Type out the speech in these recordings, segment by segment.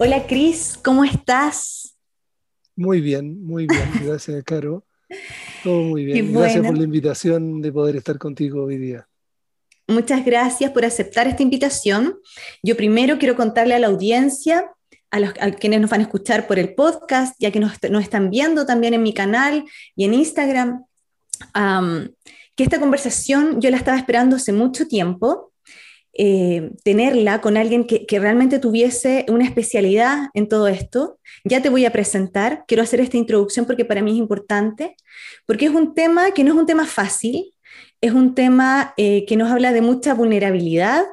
Hola Cris, ¿cómo estás? Muy bien, muy bien, gracias Caro. Todo muy bien. Gracias por la invitación de poder estar contigo hoy día. Muchas gracias por aceptar esta invitación. Yo primero quiero contarle a la audiencia, a, los, quienes nos van a escuchar por el podcast, ya que nos, están viendo también en mi canal y en Instagram, que esta conversación yo la estaba esperando hace mucho tiempo eh, tenerla con alguien que, realmente tuviese una especialidad en todo esto. Ya te voy a presentar, quiero hacer esta introducción porque para mí es importante, porque es un tema que no es un tema fácil, es un tema eh, que nos habla de mucha vulnerabilidad,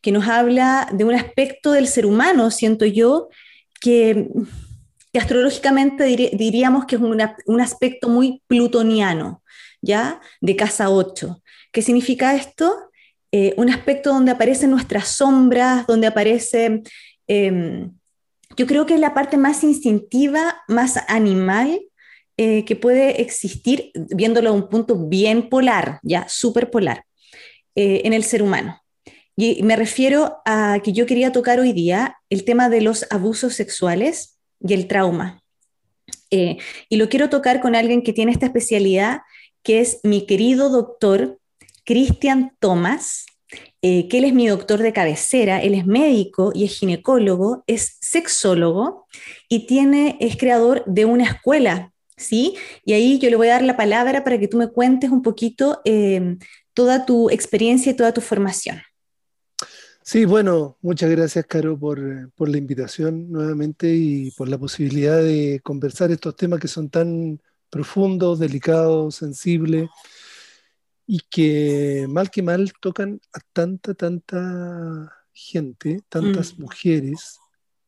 que nos habla de un aspecto del ser humano, siento yo, que, astrológicamente diríamos que es un aspecto muy plutoniano, ¿ya? De casa 8. ¿Qué significa esto? Eh, un aspecto donde aparecen nuestras sombras, donde aparece, em, yo creo que es la parte más instintiva, más animal eh, que puede existir, viéndolo a un punto bien polar, ya súper polar, eh, en el ser humano. Y me refiero a que yo quería tocar hoy día el tema de los abusos sexuales y el trauma. y lo quiero tocar con alguien que tiene esta especialidad, que es mi querido doctor Cristian Thomas, eh, que él es mi doctor de cabecera, él es médico y es ginecólogo, es sexólogo y tiene, es creador de una escuela, ¿sí? Y ahí yo le voy a dar la palabra para que tú me cuentes un poquito eh, toda tu experiencia y toda tu formación. Sí, bueno, muchas gracias, Caro, por, por, la invitación nuevamente y por la posibilidad de conversar estos temas que son tan profundos, delicados, sensibles y que mal que mal tocan a tanta, tanta gente, tantas mm. mujeres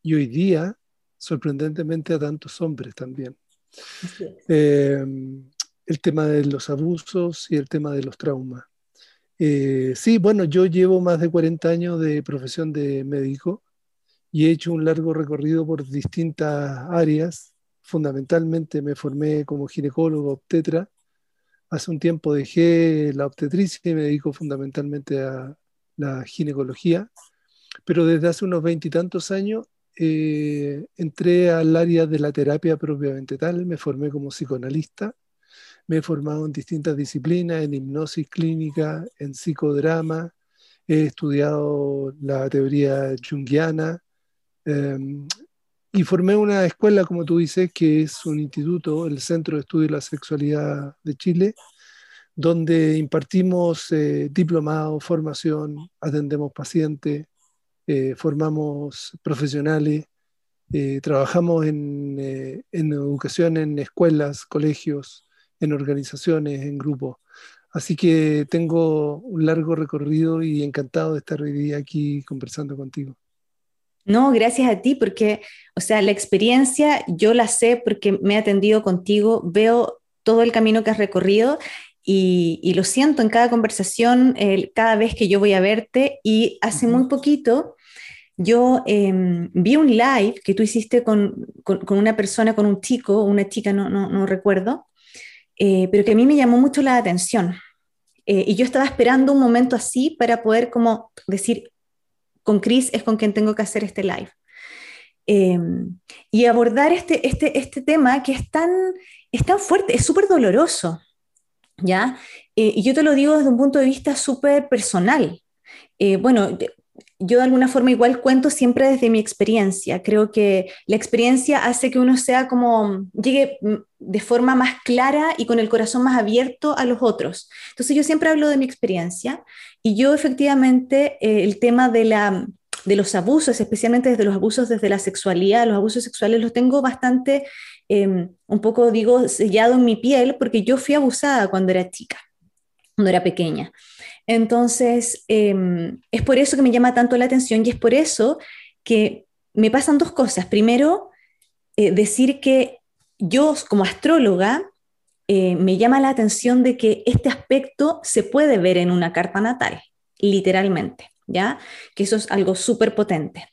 y hoy día, sorprendentemente, a tantos hombres también. Em, el tema de los abusos y el tema de los traumas. Eh, sí, bueno, yo llevo más de 40 años de profesión de médico y he hecho un largo recorrido por distintas áreas. Fundamentalmente me formé como ginecólogo obstetra Hace un tiempo dejé la obstetricia y me dedico fundamentalmente a la ginecología, pero desde hace unos veintitantos años eh, entré al área de la terapia propiamente tal, me formé como psicoanalista, me he formado en distintas disciplinas, en hipnosis clínica, en psicodrama, he estudiado la teoría junguiana em, y formé una escuela, como tú dices, que es un instituto, el Centro de Estudio de la Sexualidad de Chile, donde impartimos eh, formación, atendemos pacientes, eh, formamos profesionales, eh, trabajamos en, en, educación en escuelas, colegios, en organizaciones, en grupos. Así que tengo un largo recorrido y encantado de estar hoy día aquí conversando contigo. No, gracias a ti, porque, o sea, la experiencia yo la sé porque me he atendido contigo, veo todo el camino que has recorrido y, lo siento en cada conversación, cada vez que yo voy a verte. Y hace muy poquito yo em, vi un live que tú hiciste con, una persona, con un chico, una chica, no, no, recuerdo, eh, pero que a mí me llamó mucho la atención. Eh, y yo estaba esperando un momento así para poder como decir, con Chris es con quien tengo que hacer este live. Em, y abordar este, este, este tema que es tan, es tan fuerte, es súper doloroso, ¿ya? Eh, y yo te lo digo desde un punto de vista súper personal. Eh, bueno, yo de alguna forma igual cuento siempre desde mi experiencia. Creo que la experiencia hace que uno sea como, llegue mm, de forma más clara y con el corazón más abierto a los otros. Entonces yo siempre hablo de mi experiencia y yo efectivamente eh, el tema de, la, de los abusos, especialmente desde los abusos desde la sexualidad, los abusos sexuales los tengo bastante, em, un poco digo, sellado en mi piel porque yo fui abusada cuando era chica, cuando era pequeña. Entonces, em, es por eso que me llama tanto la atención y es por eso que me pasan dos cosas. Primero, eh, decir que yo como astróloga eh, me llama la atención de que este aspecto se puede ver en una carta natal, literalmente, ¿ya? Que eso es algo súper potente.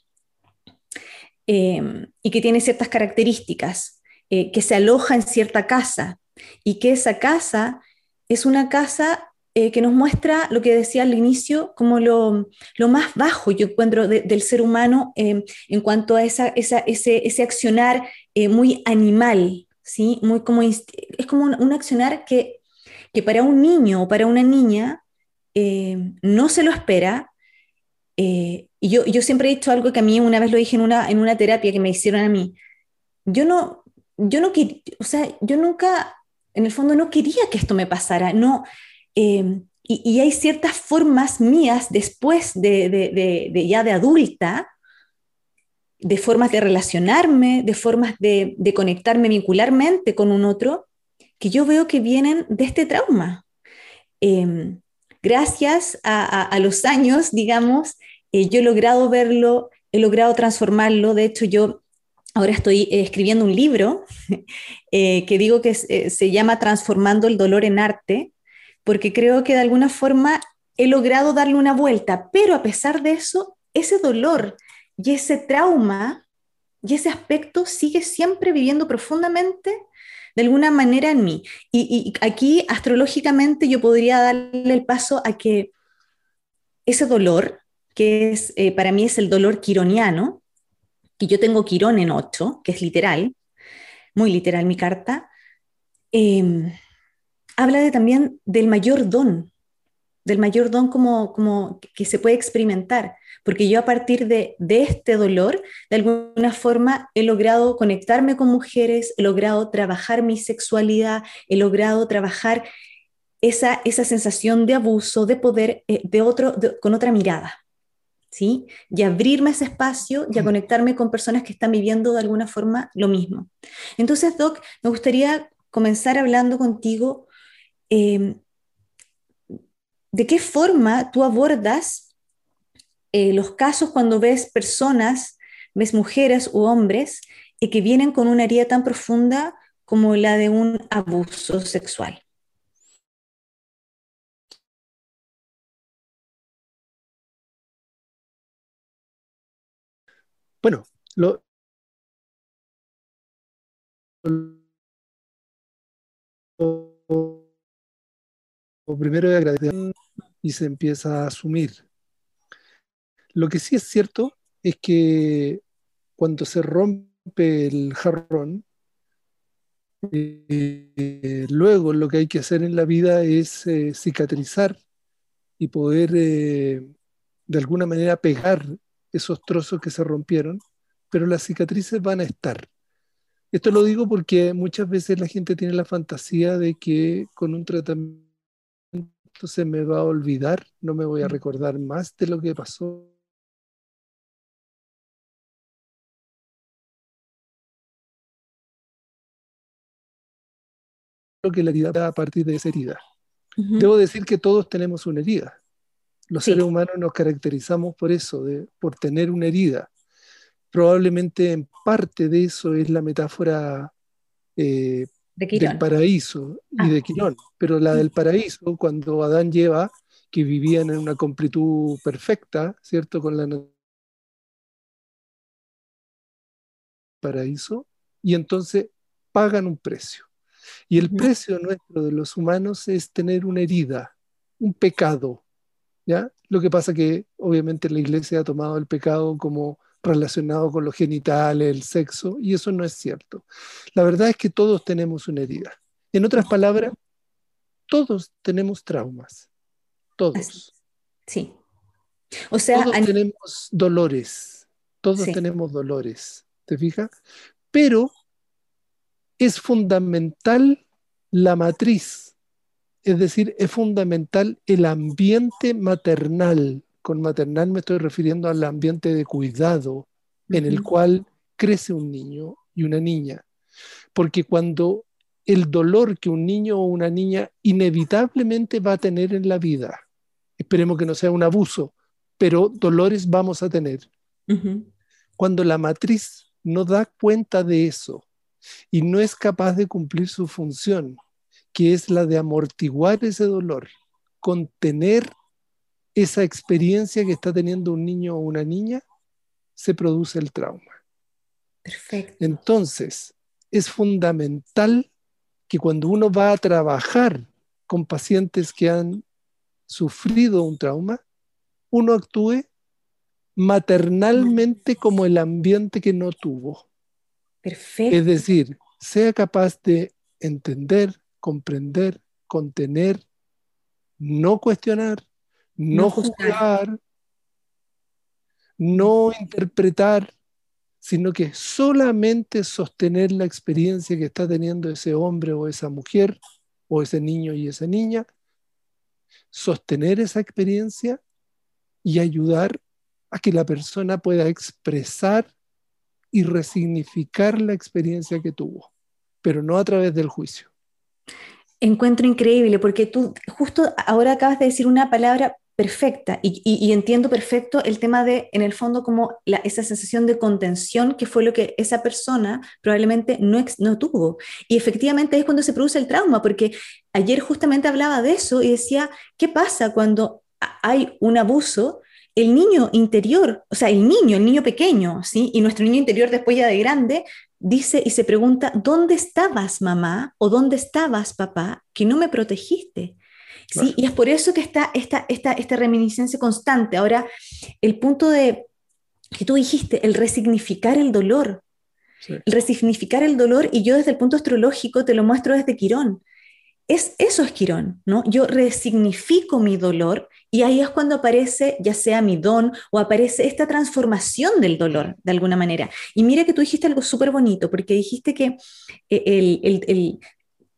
Em, y que tiene ciertas características, eh, que se aloja en cierta casa y que esa casa es una casa eh, que nos muestra lo que decía al inicio como lo, más bajo, yo encuentro, del ser humano em, en cuanto a esa, ese, accionar muy animal, ¿sí? Muy como, es como un, accionar que, que, para un niño o para una niña em, no se lo espera. Eh, y yo, yo siempre he dicho algo que a mí una vez lo dije en una, en una terapia que me hicieron a mí. Yo no, yo no quería, o sea, yo nunca, en el fondo no quería que esto me pasara, no, Em, y, hay ciertas formas mías después de, ya de adulta, de formas de relacionarme, de formas de, conectarme vincularmente con un otro, que yo veo que vienen de este trauma. Em, gracias a, los años, digamos, eh, yo he logrado verlo, he logrado transformarlo. De hecho, yo ahora estoy eh, escribiendo un libro eh, que digo que se llama Transformando el dolor en arte porque creo que de alguna forma he logrado darle una vuelta, pero a pesar de eso, ese dolor y ese trauma y ese aspecto sigue siempre viviendo profundamente de alguna manera en mí. Y, aquí astrológicamente yo podría darle el paso a que ese dolor, que es, eh, para mí es el dolor quironiano, que yo tengo quirón en 8, que es literal, muy literal mi carta, eh, habla de, también del mayor don, del mayor don como, como que se puede experimentar, porque yo a partir de, este dolor, de alguna forma, he logrado conectarme con mujeres, he logrado trabajar mi sexualidad, he logrado trabajar esa, esa sensación de abuso, de poder, eh, de otro, con otra mirada. ¿Sí? Y abrirme ese espacio y a conectarme con personas que están viviendo de alguna forma lo mismo. Entonces, Doc, me gustaría comenzar hablando contigo Em, ¿de qué forma tú abordas eh, los casos cuando ves personas, ves mujeres u hombres eh, que vienen con una herida tan profunda como la de un abuso sexual? Bueno, lo, primero es agradecer y se empieza a asumir. Lo que sí es cierto es que cuando se rompe el jarrón, eh, luego lo que hay que hacer en la vida es eh, cicatrizar y poder eh, de alguna manera pegar esos trozos que se rompieron, pero las cicatrices van a estar. Esto lo digo porque muchas veces la gente tiene la fantasía de que con un tratamiento se me va a olvidar, no me voy a mm. recordar más de lo que pasó. Lo que la herida a partir de esa herida. Debo decir que todos tenemos una herida. Los seres humanos nos caracterizamos por eso, de, por tener una herida. Probablemente en parte de eso es la metáfora eh, del paraíso y ah, de Quirón, pero la del paraíso, cuando Adán lleva, que vivían en una completud perfecta, ¿cierto? Con la paraíso, y entonces pagan un precio. Y el precio nuestro de los humanos es tener una herida, un pecado, ¿ya? Lo que pasa que obviamente la iglesia ha tomado el pecado como relacionado con los genitales, el sexo, y eso no es cierto. La verdad es que todos tenemos una herida. En otras palabras, todos tenemos traumas. Todos. Sí. O sea, todos tenemos dolores. Todos tenemos dolores. ¿Te fijas? Pero es fundamental la matriz. Es decir, es fundamental el ambiente maternal con maternal me estoy refiriendo al ambiente de cuidado en el cual crece un niño y una niña. Porque cuando el dolor que un niño o una niña inevitablemente va a tener en la vida, esperemos que no sea un abuso, pero dolores vamos a tener. Cuando la matriz no da cuenta de eso y no es capaz de cumplir su función, que es la de amortiguar ese dolor, contener esa experiencia que está teniendo un niño o una niña, se produce el trauma. Perfecto. Entonces, es fundamental que cuando uno va a trabajar con pacientes que han sufrido un trauma, uno actúe maternalmente como el ambiente que no tuvo. Perfecto. Es decir, sea capaz de entender, comprender, contener, no cuestionar, no, no juzgar, no interpretar, sino que solamente sostener la experiencia que está teniendo ese hombre o esa mujer o ese niño y esa niña, sostener esa experiencia y ayudar a que la persona pueda expresar y resignificar la experiencia que tuvo, pero no a través del juicio. Encuentro increíble porque tú justo ahora acabas de decir una palabra perfecta y, entiendo perfecto el tema de, en el fondo, como esa sensación de contención que fue lo que esa persona probablemente no, no tuvo. Y efectivamente es cuando se produce el trauma, porque ayer justamente hablaba de eso y decía, ¿qué pasa cuando hay un abuso? El niño interior, o sea, el niño, el niño pequeño, ¿sí? Y nuestro niño interior después ya de grande, dice y se pregunta, ¿dónde estabas mamá o dónde estabas papá que no me protegiste? ¿sí? Y es por eso que está esta, esta, esta reminiscencia constante. Ahora, el punto de que tú dijiste, el resignificar el dolor, el resignificar el dolor, y yo desde el punto astrológico te lo muestro desde Quirón. Es, eso es Quirón, ¿no? Yo resignifico mi dolor y ahí es cuando aparece ya sea mi don o aparece esta transformación del dolor de alguna manera. Y mira que tú dijiste algo súper bonito, porque dijiste que eh, el, el, el,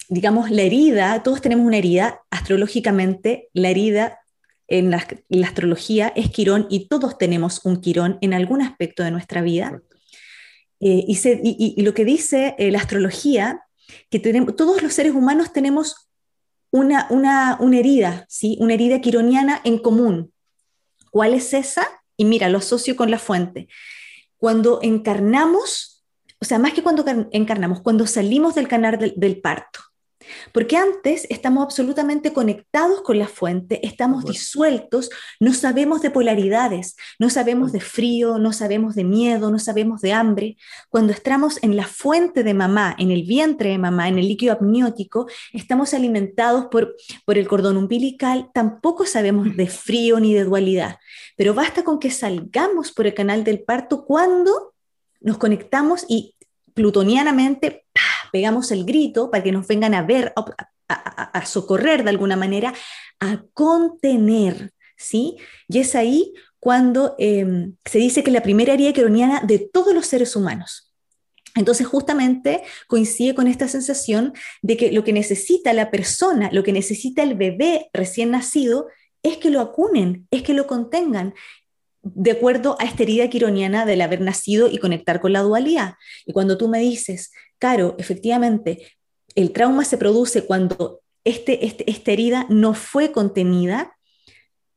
digamos, la herida, todos tenemos una herida, astrológicamente, la herida en la, astrología es Quirón y todos tenemos un Quirón en algún aspecto de nuestra vida. Eh, y, lo que dice eh, la astrología, que tenemos, todos los seres humanos tenemos una, una, una herida, ¿sí? una herida quironiana en común. ¿Cuál es esa? Y mira, lo asocio con la fuente. Cuando encarnamos, o sea, más que cuando encarnamos, cuando salimos del canal del parto, porque antes estamos absolutamente conectados con la fuente, estamos disueltos, no sabemos de polaridades, no sabemos de frío, no sabemos de miedo, no sabemos de hambre. Cuando estamos en la fuente de mamá, en el vientre de mamá, en el líquido amniótico, estamos alimentados por, por el cordón umbilical, tampoco sabemos de frío ni de dualidad. Pero basta con que salgamos por el canal del parto cuando nos conectamos y plutonianamente pegamos el grito para que nos vengan a ver, a, socorrer de alguna manera, a contener, ¿sí? Y es ahí cuando em, se dice que la primera herida queroniana de todos los seres humanos. Entonces justamente coincide con esta sensación de que lo que necesita la persona, lo que necesita el bebé recién nacido, es que lo acunen, es que lo contengan, de acuerdo a esta herida quironiana del haber nacido y conectar con la dualidad. Y cuando tú me dices, Caro, efectivamente, el trauma se produce cuando este, este esta herida no fue contenida.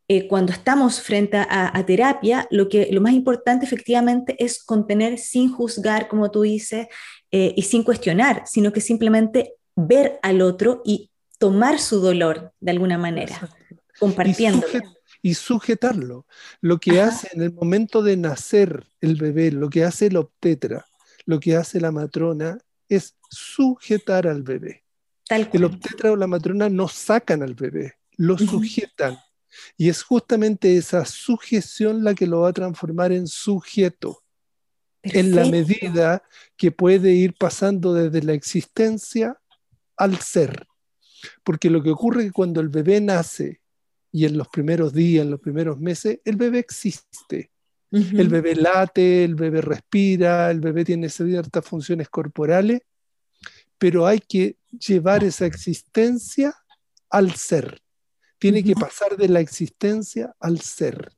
Eh, cuando estamos frente a, terapia, lo, que, lo más importante efectivamente es contener sin juzgar, como tú dices, eh, y sin cuestionar, sino que simplemente ver al otro y tomar su dolor de alguna manera, compartiendo y sujetarlo. Lo que hace en el momento de nacer el bebé, lo que hace el obstetra, lo que hace la matrona es sujetar al bebé. el obstetra o la matrona no sacan al bebé, lo sujetan. Y es justamente esa sujeción la que lo va a transformar en sujeto. En la medida que puede ir pasando desde la existencia al ser. Porque lo que ocurre es que cuando el bebé nace y en los primeros días, en los primeros meses, el bebé existe. El bebé late, el bebé respira, el bebé tiene ciertas funciones corporales, pero hay que llevar esa existencia al ser. Tiene que pasar de la existencia al ser.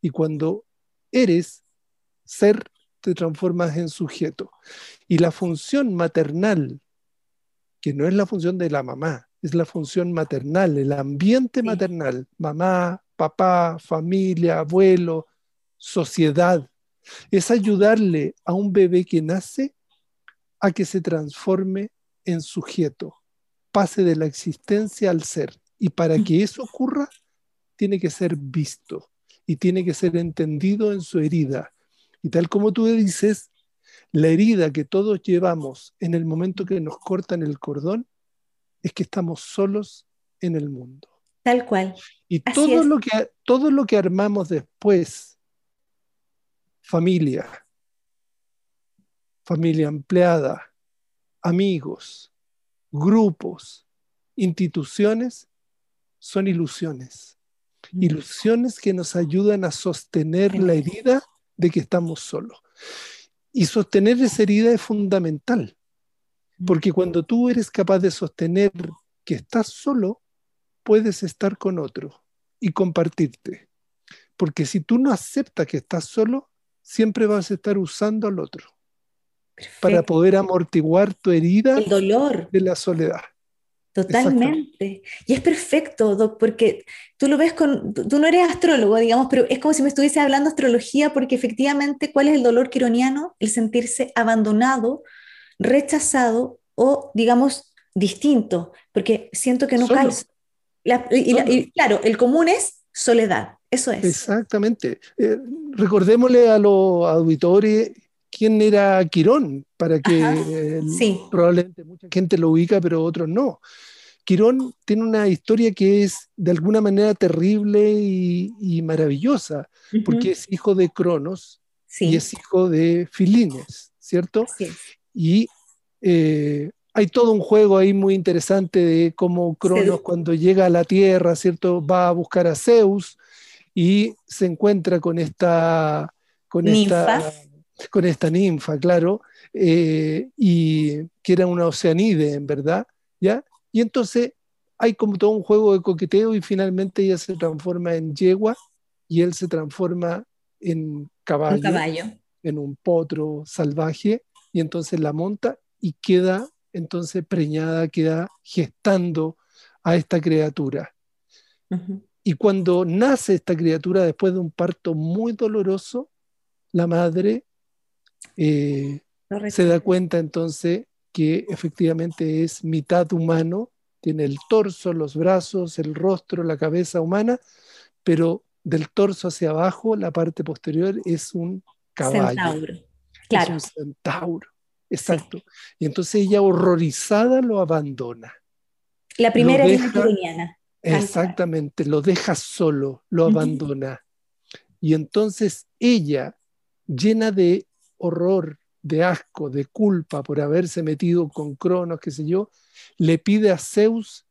Y cuando eres ser, te transformas en sujeto. Y la función maternal, que no es la función de la mamá, es la función maternal, el ambiente maternal, mamá, papá, familia, abuelo, sociedad. Es ayudarle a un bebé que nace a que se transforme en sujeto, pase de la existencia al ser. Y para que eso ocurra, tiene que ser visto y tiene que ser entendido en su herida. Y tal como tú dices, la herida que todos llevamos en el momento que nos cortan el cordón es que estamos solos en el mundo. Tal cual. Y todo lo, que, todo lo que armamos después, familia, familia empleada, amigos, grupos, instituciones, son ilusiones. Mm. Ilusiones que nos ayudan a sostener la herida de que estamos solos. Y sostener esa herida es fundamental. Porque cuando tú eres capaz de sostener que estás solo, puedes estar con otro y compartirte. Porque si tú no aceptas que estás solo, siempre vas a estar usando al otro para poder amortiguar tu herida el dolor de la soledad. Totalmente. Y es perfecto, Doc, porque tú lo ves con, tú no eres astrólogo, digamos, pero es como si me estuviese hablando astrología, porque efectivamente, ¿cuál es el dolor quironiano? El sentirse abandonado, rechazado o, digamos, distinto, porque siento que no y, claro, el común es soledad, eso es. Exactamente. Eh, recordémosle a los auditores quién era Quirón, para que probablemente mucha gente lo ubica, pero otros no. Quirón tiene una historia que es de alguna manera terrible y, maravillosa, porque es hijo de Cronos y es hijo de Filines, ¿cierto? Y eh, hay todo un juego ahí muy interesante de cómo Cronos cuando llega a la Tierra, ¿cierto? Va a buscar a Zeus y se encuentra con esta... Con esta con esta ninfa, claro, eh, y que era una oceanide, en verdad, ¿ya? Y entonces hay como todo un juego de coqueteo y finalmente ella se transforma en yegua y él se transforma en caballo, caballo. en un potro salvaje, y entonces la monta y queda entonces preñada, queda gestando a esta criatura. Y cuando nace esta criatura después de un parto muy doloroso, la madre eh, se da cuenta entonces que efectivamente es mitad humano, tiene el torso, los brazos, el rostro, la cabeza humana, pero del torso hacia abajo, la parte posterior es un caballo. Centauro. Claro. Es un centauro. Exacto. Y entonces ella horrorizada lo abandona. La primera es Exactamente, lo deja solo, lo abandona. Y entonces ella, llena de horror, de asco, de culpa por haberse metido con Cronos, qué sé yo, le pide a Zeus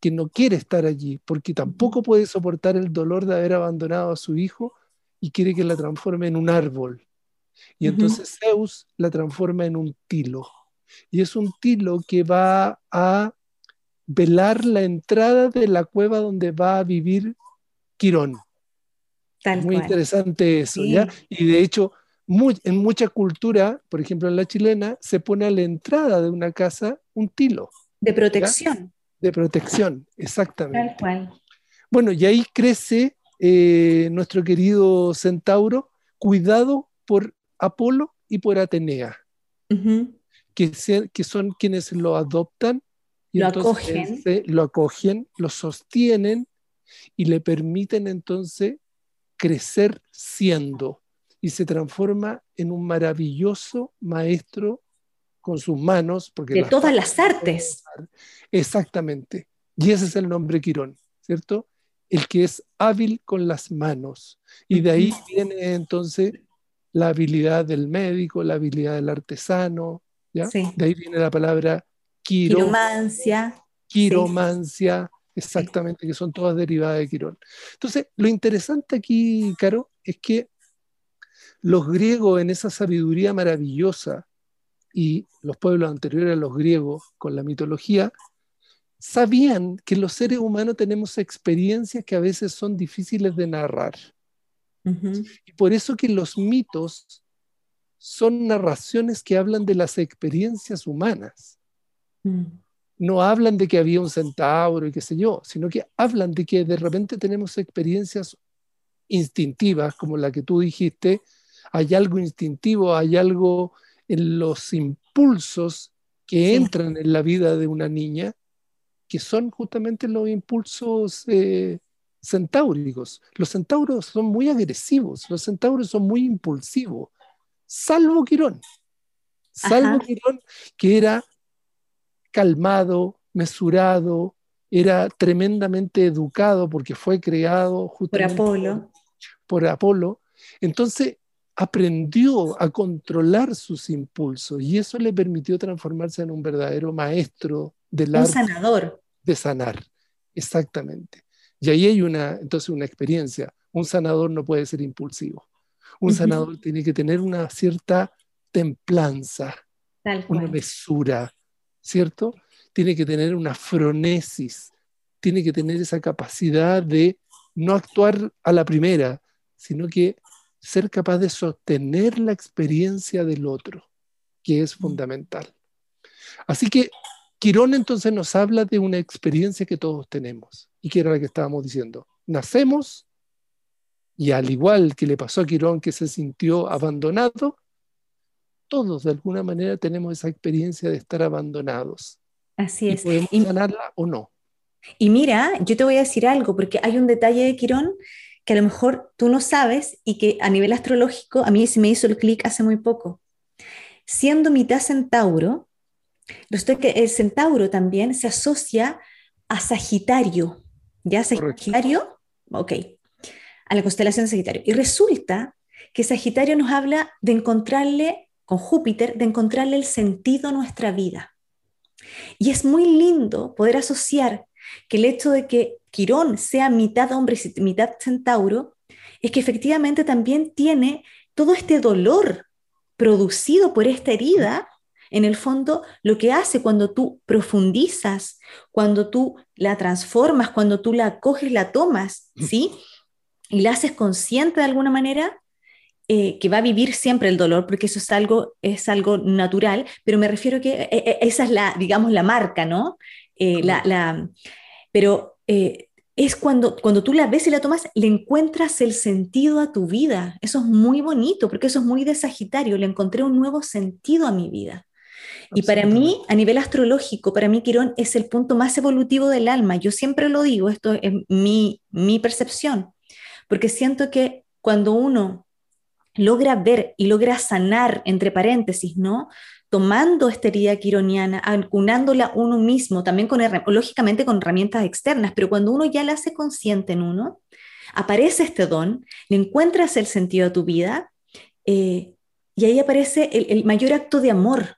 que no quiere estar allí, porque tampoco puede soportar el dolor de haber abandonado a su hijo y quiere que la transforme en un árbol. Y entonces Zeus la transforma en un tilo. Y es un tilo que va a velar la entrada de la cueva donde va a vivir Quirón. Muy interesante eso, ¿ya? Y de hecho, en mucha cultura, por ejemplo en la chilena, se pone a la entrada de una casa un tilo. De protección. De protección, exactamente. Tal cual. Bueno, y ahí crece eh, nuestro querido centauro, cuidado por Apolo y por Atenea, que, que, son quienes lo adoptan. Y lo acogen. lo acogen, lo sostienen y le permiten entonces crecer siendo y se transforma en un maravilloso maestro con sus manos. Porque de todas las artes. Exactamente. Y ese es el nombre Quirón, ¿cierto? El que es hábil con las manos. Y de ahí viene entonces la habilidad del médico, la habilidad del artesano, ¿ya? De ahí viene la palabra quiromancia. Quiromancia, exactamente, que son todas derivadas de Quirón. Entonces, lo interesante aquí, Caro, es que los griegos en esa sabiduría maravillosa y los pueblos anteriores a los griegos con la mitología, sabían que los seres humanos tenemos experiencias que a veces son difíciles de narrar. Y por eso que los mitos son narraciones que hablan de las experiencias humanas. Mm. No hablan de que había un centauro y qué sé yo, sino que hablan de que de repente tenemos experiencias instintivas, como la que tú dijiste, hay algo instintivo, hay algo en los impulsos que entran en la vida de una niña, que son justamente los impulsos eh, centáuricos. Los centauros son muy agresivos, los centauros son muy impulsivos, salvo Quirón. Salvo Quirón, que era calmado, mesurado, era tremendamente educado porque fue creado por Apolo. Por Apolo. Entonces aprendió a controlar sus impulsos y eso le permitió transformarse en un verdadero maestro del un sanador. De sanar, exactamente. Y ahí hay una, entonces una experiencia. Un sanador no puede ser impulsivo. Un sanador tiene que tener una cierta templanza, una mesura, ¿cierto? Tiene que tener una fronesis, tiene que tener esa capacidad de no actuar a la primera, sino que ser capaz de sostener la experiencia del otro, que es fundamental. Así que Quirón entonces nos habla de una experiencia que todos tenemos y que era la que estábamos diciendo. Nacemos y al igual que le pasó a Quirón que se sintió abandonado, todos de alguna manera tenemos esa experiencia de estar abandonados. Así es. Y podemos sanarla o no. Y mira, yo te voy a decir algo, porque hay un detalle de Quirón que a lo mejor tú no sabes y que a nivel astrológico a mí se me hizo el clic hace muy poco. Siendo mitad centauro, resulta que el centauro también se asocia a Sagitario. ¿Ya? Sagitario, ok, a la constelación de Sagitario. Y resulta que Sagitario nos habla de encontrarle, con Júpiter, de encontrarle el sentido a nuestra vida. Y es muy lindo poder asociar que el hecho de que Quirón sea mitad hombre y mitad centauro es que efectivamente también tiene todo este dolor producido por esta herida en el fondo, lo que hace cuando tú profundizas, cuando tú la transformas, cuando tú la coges, la tomas, ¿sí? Y la haces consciente de alguna manera, eh, que va a vivir siempre el dolor, porque eso es algo, es algo natural, pero me refiero que eh, eh, esa es la, digamos, la marca, ¿no? la, pero es cuando, cuando tú la ves y la tomas, le encuentras el sentido a tu vida. Eso es muy bonito, porque eso es muy de Sagitario. Le encontré un nuevo sentido a mi vida. Y para mí, a nivel astrológico, para mí Quirón es el punto más evolutivo del alma. Yo siempre lo digo, esto es mi, mi percepción, porque siento que cuando uno logra ver y logra sanar, entre paréntesis, ¿no? Tomando esta herida quironiana, acunándola uno mismo, también con, lógicamente con herramientas externas, pero cuando uno ya la hace consciente en uno, aparece este don, le encuentras el sentido a tu vida, eh, y ahí aparece el, el, mayor acto de amor,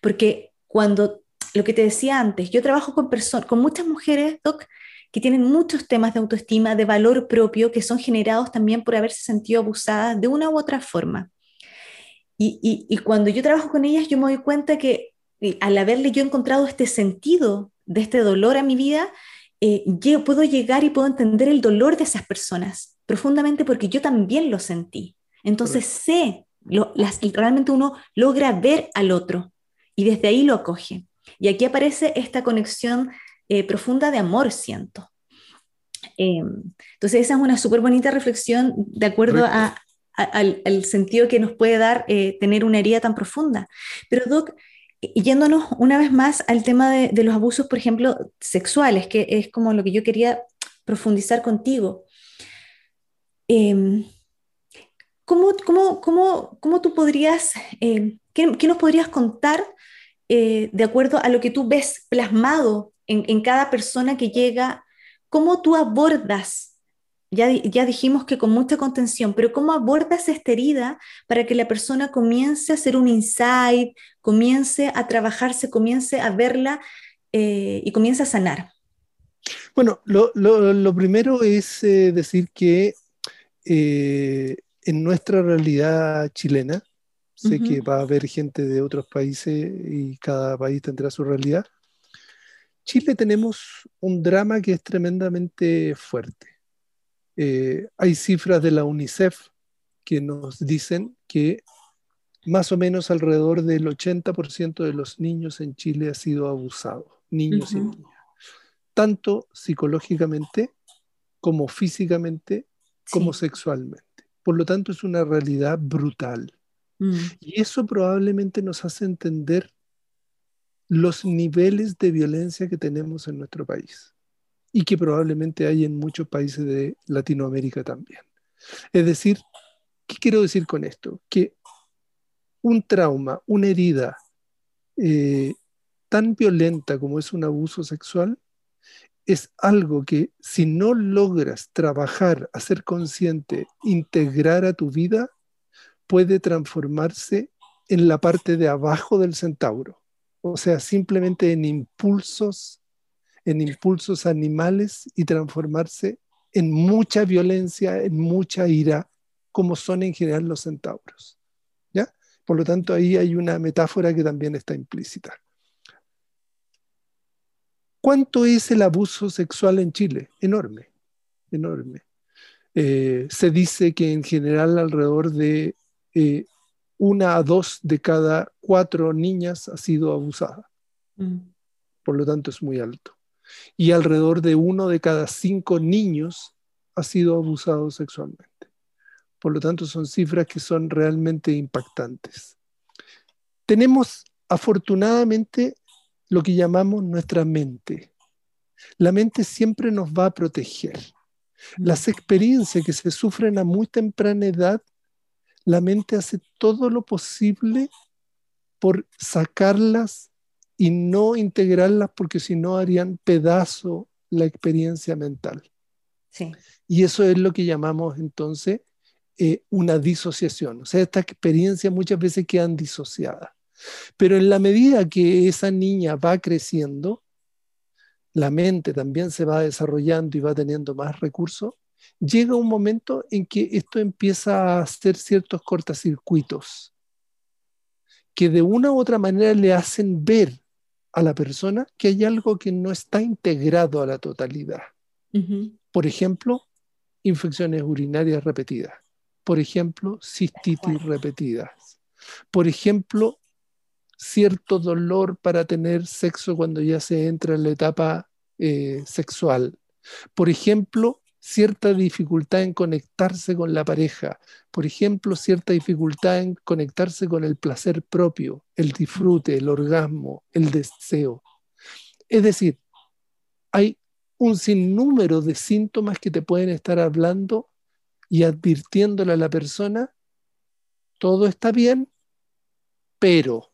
porque cuando, lo que te decía antes, yo trabajo con, con muchas mujeres, Doc, que tienen muchos temas de autoestima, de valor propio, que son generados también por haberse sentido abusadas de una u otra forma. Y, y, cuando yo trabajo con ellas, yo me doy cuenta que eh, al haberle yo encontrado este sentido de este dolor a mi vida, eh, yo puedo llegar y puedo entender el dolor de esas personas profundamente porque yo también lo sentí. Entonces sé, lo, las, realmente uno logra ver al otro y desde ahí lo acoge. Y aquí aparece esta conexión eh, profunda de amor, siento. Eh, entonces esa es una súper bonita reflexión de acuerdo al, sentido que nos puede dar eh, tener una herida tan profunda. Pero Doc, yéndonos una vez más al tema de, los abusos, por ejemplo, sexuales, que es como lo que yo quería profundizar contigo. ¿cómo, cómo, cómo, cómo, tú podrías, qué, qué, nos podrías contar de acuerdo a lo que tú ves plasmado en, cada persona que llega, cómo tú abordas, ya, ya dijimos que con mucha contención, pero cómo abordas esta herida para que la persona comience a hacer un insight, comience a trabajarse, comience a verla eh, y comience a sanar. Bueno, lo, primero es eh, decir que eh, en nuestra realidad chilena, sé que va a haber gente de otros países y cada país tendrá su realidad, Chile tenemos un drama que es tremendamente fuerte. Eh, hay cifras de la UNICEF que nos dicen que más o menos alrededor del 80% de los niños en Chile ha sido abusado, niños y niñas, tanto psicológicamente como físicamente como sexualmente. Por lo tanto, es una realidad brutal. Mm. Y eso probablemente nos hace entender los niveles de violencia que tenemos en nuestro país y que probablemente hay en muchos países de Latinoamérica también. Es decir, ¿qué quiero decir con esto? Que un trauma, una herida eh, tan violenta como es un abuso sexual, es algo que si no logras trabajar, hacer consciente, integrar a tu vida, puede transformarse en la parte de abajo del centauro. O sea, simplemente en impulsos, en impulsos animales y transformarse en mucha violencia, en mucha ira, como son en general los centauros. ¿Ya? Por lo tanto, ahí hay una metáfora que también está implícita. ¿Cuánto es el abuso sexual en Chile? Enorme, enorme. Eh, se dice que en general alrededor de eh, una a dos de cada cuatro niñas ha sido abusada. Mm. Por lo tanto, es muy alto. Y alrededor de uno de cada cinco niños ha sido abusado sexualmente. Por lo tanto, son cifras que son realmente impactantes. Tenemos afortunadamente lo que llamamos nuestra mente. La mente siempre nos va a proteger. Las mm. experiencias que se sufren a muy temprana edad, la mente hace todo lo posible por sacarlas y no integrarlas porque si no harían pedazo la experiencia mental. Y eso es lo que llamamos entonces eh, una disociación. O sea, estas experiencias muchas veces quedan disociadas. Pero en la medida que esa niña va creciendo, la mente también se va desarrollando y va teniendo más recursos, llega un momento en que esto empieza a hacer ciertos cortacircuitos que de una u otra manera le hacen ver a la persona que hay algo que no está integrado a la totalidad. Por ejemplo, infecciones urinarias repetidas. Por ejemplo, cistitis repetidas. Por ejemplo, cierto dolor para tener sexo cuando ya se entra en la etapa eh, sexual. Por ejemplo, cierta dificultad en conectarse con la pareja. Por ejemplo, cierta dificultad en conectarse con el placer propio, el disfrute, el orgasmo, el deseo. Es decir, hay un sinnúmero de síntomas que te pueden estar hablando y advirtiéndole a la persona, todo está bien, pero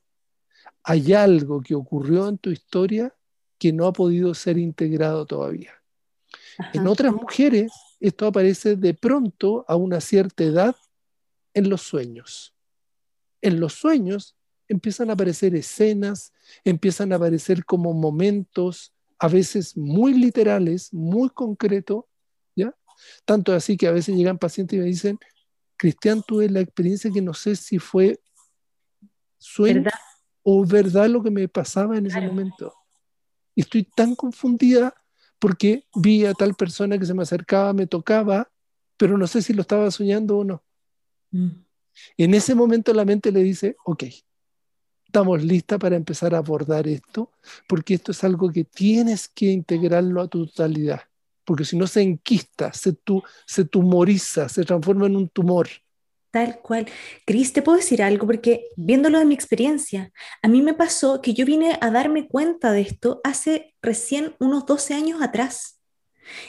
hay algo que ocurrió en tu historia que no ha podido ser integrado todavía. En otras mujeres, esto aparece de pronto a una cierta edad en los sueños. En los sueños empiezan a aparecer escenas, empiezan a aparecer como momentos, a veces muy literales, muy concretos, ¿ya? Tanto así que a veces llegan pacientes y me dicen, Cristian, tuve la experiencia que no sé si fue sueño o verdad lo que me pasaba en ese momento. Y estoy tan confundida porque vi a tal persona que se me acercaba, me tocaba, pero no sé si lo estaba soñando o no. Mm. En ese momento la mente le dice, ok, estamos listas para empezar a abordar esto, porque esto es algo que tienes que integrarlo a tu totalidad, porque si no se enquista, se, tu, se tumoriza, se transforma en un tumor. Tal cual. Cris, te puedo decir algo porque viéndolo de mi experiencia, a mí me pasó que yo vine a darme cuenta de esto hace recién unos 12 años atrás.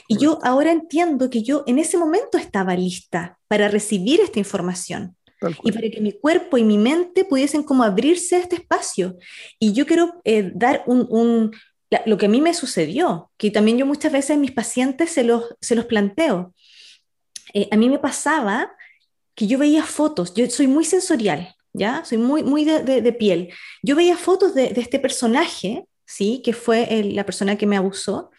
Y yo ahora entiendo que yo en ese momento estaba lista para recibir esta información y para que mi cuerpo y mi mente pudiesen como abrirse a este espacio. Y yo quiero eh, dar un, lo que a mí me sucedió, que también yo muchas veces a mis pacientes se los, se los planteo. Eh, a mí me pasaba que yo veía fotos, yo soy muy sensorial, ¿ya? Soy muy, muy de, piel. Yo veía fotos de, este personaje, ¿sí? Que fue la persona que me abusó,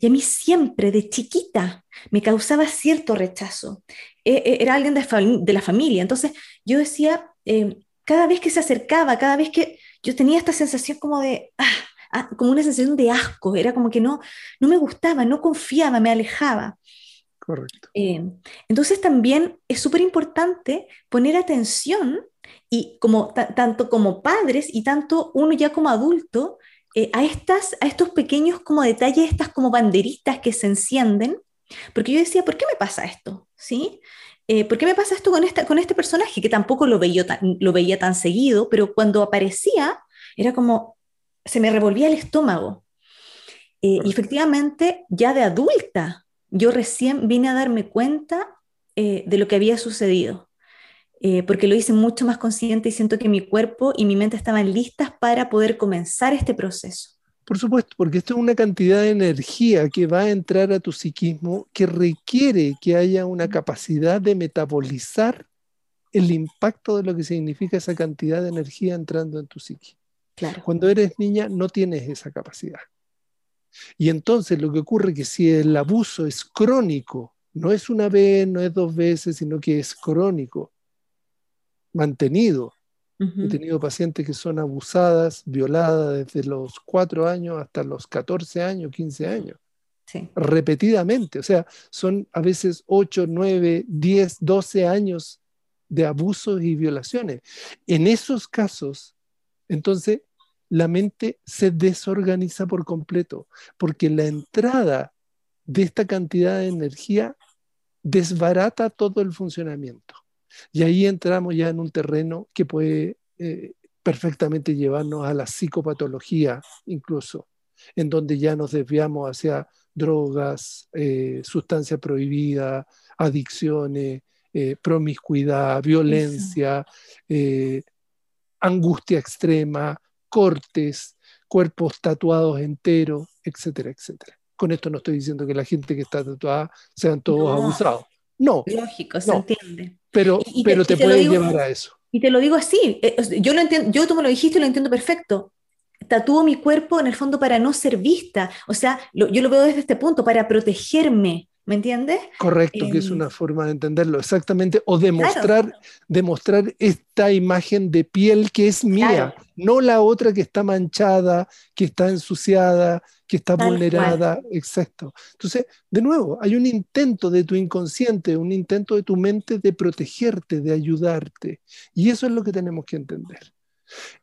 y a mí siempre, de chiquita, me causaba cierto rechazo. E, e, era alguien de, la familia, entonces yo decía, eh, cada vez que se acercaba, cada vez que yo tenía esta sensación como de... Ah, ah, como una sensación de asco, era como que no, no me gustaba, no confiaba, me alejaba. Correcto. Eh, entonces también es súper importante poner atención y como tanto como padres y tanto uno ya como adulto eh, a, estas, a estos pequeños como detalles, estas como banderitas que se encienden, porque yo decía, ¿por qué me pasa esto? ¿Sí? Eh, ¿Por qué me pasa esto con, esta, con este personaje que tampoco lo veía, tan, lo veía tan seguido, pero cuando aparecía era como, se me revolvía el estómago. y efectivamente, ya de adulta, yo recién vine a darme cuenta eh, de lo que había sucedido, eh, porque lo hice mucho más consciente y siento que mi cuerpo y mi mente estaban listas para poder comenzar este proceso. Por supuesto, porque esto es una cantidad de energía que va a entrar a tu psiquismo que requiere que haya una capacidad de metabolizar el impacto de lo que significa esa cantidad de energía entrando en tu psique. Claro. Cuando eres niña no tienes esa capacidad. Y entonces lo que ocurre es que si el abuso es crónico, no es una vez, no es dos veces, sino que es crónico, mantenido. He tenido pacientes que son abusadas, violadas desde los 4 años hasta los 14 años, 15 años. Repetidamente. O sea, son a veces 8, 9, 10, 12 años de abusos y violaciones. En esos casos, entonces, la mente se desorganiza por completo, porque la entrada de esta cantidad de energía desbarata todo el funcionamiento. Y ahí entramos ya en un terreno que puede eh, perfectamente llevarnos a la psicopatología incluso, en donde ya nos desviamos hacia drogas, eh, sustancias prohibidas, adicciones, eh, promiscuidad, violencia, angustia extrema, cortes, cuerpos tatuados enteros, etcétera, etcétera. Con esto no estoy diciendo que la gente que está tatuada sean todos abusados. No. Lógico, se entiende. Pero, pero te, puede llevar a eso. Y te lo digo así, eh, yo lo entiendo, yo tú me lo dijiste y lo entiendo perfecto. Tatúo mi cuerpo en el fondo para no ser vista. O sea, yo lo veo desde este punto, para protegerme. ¿Me entiendes? Correcto, que es em, una forma de entenderlo, exactamente, o demostrar, demostrar esta imagen de piel que es mía, no la otra que está manchada, que está ensuciada, que está vulnerada, exacto. Entonces, de nuevo, hay un intento de tu inconsciente, un intento de tu mente de protegerte, de ayudarte, y eso es lo que tenemos que entender.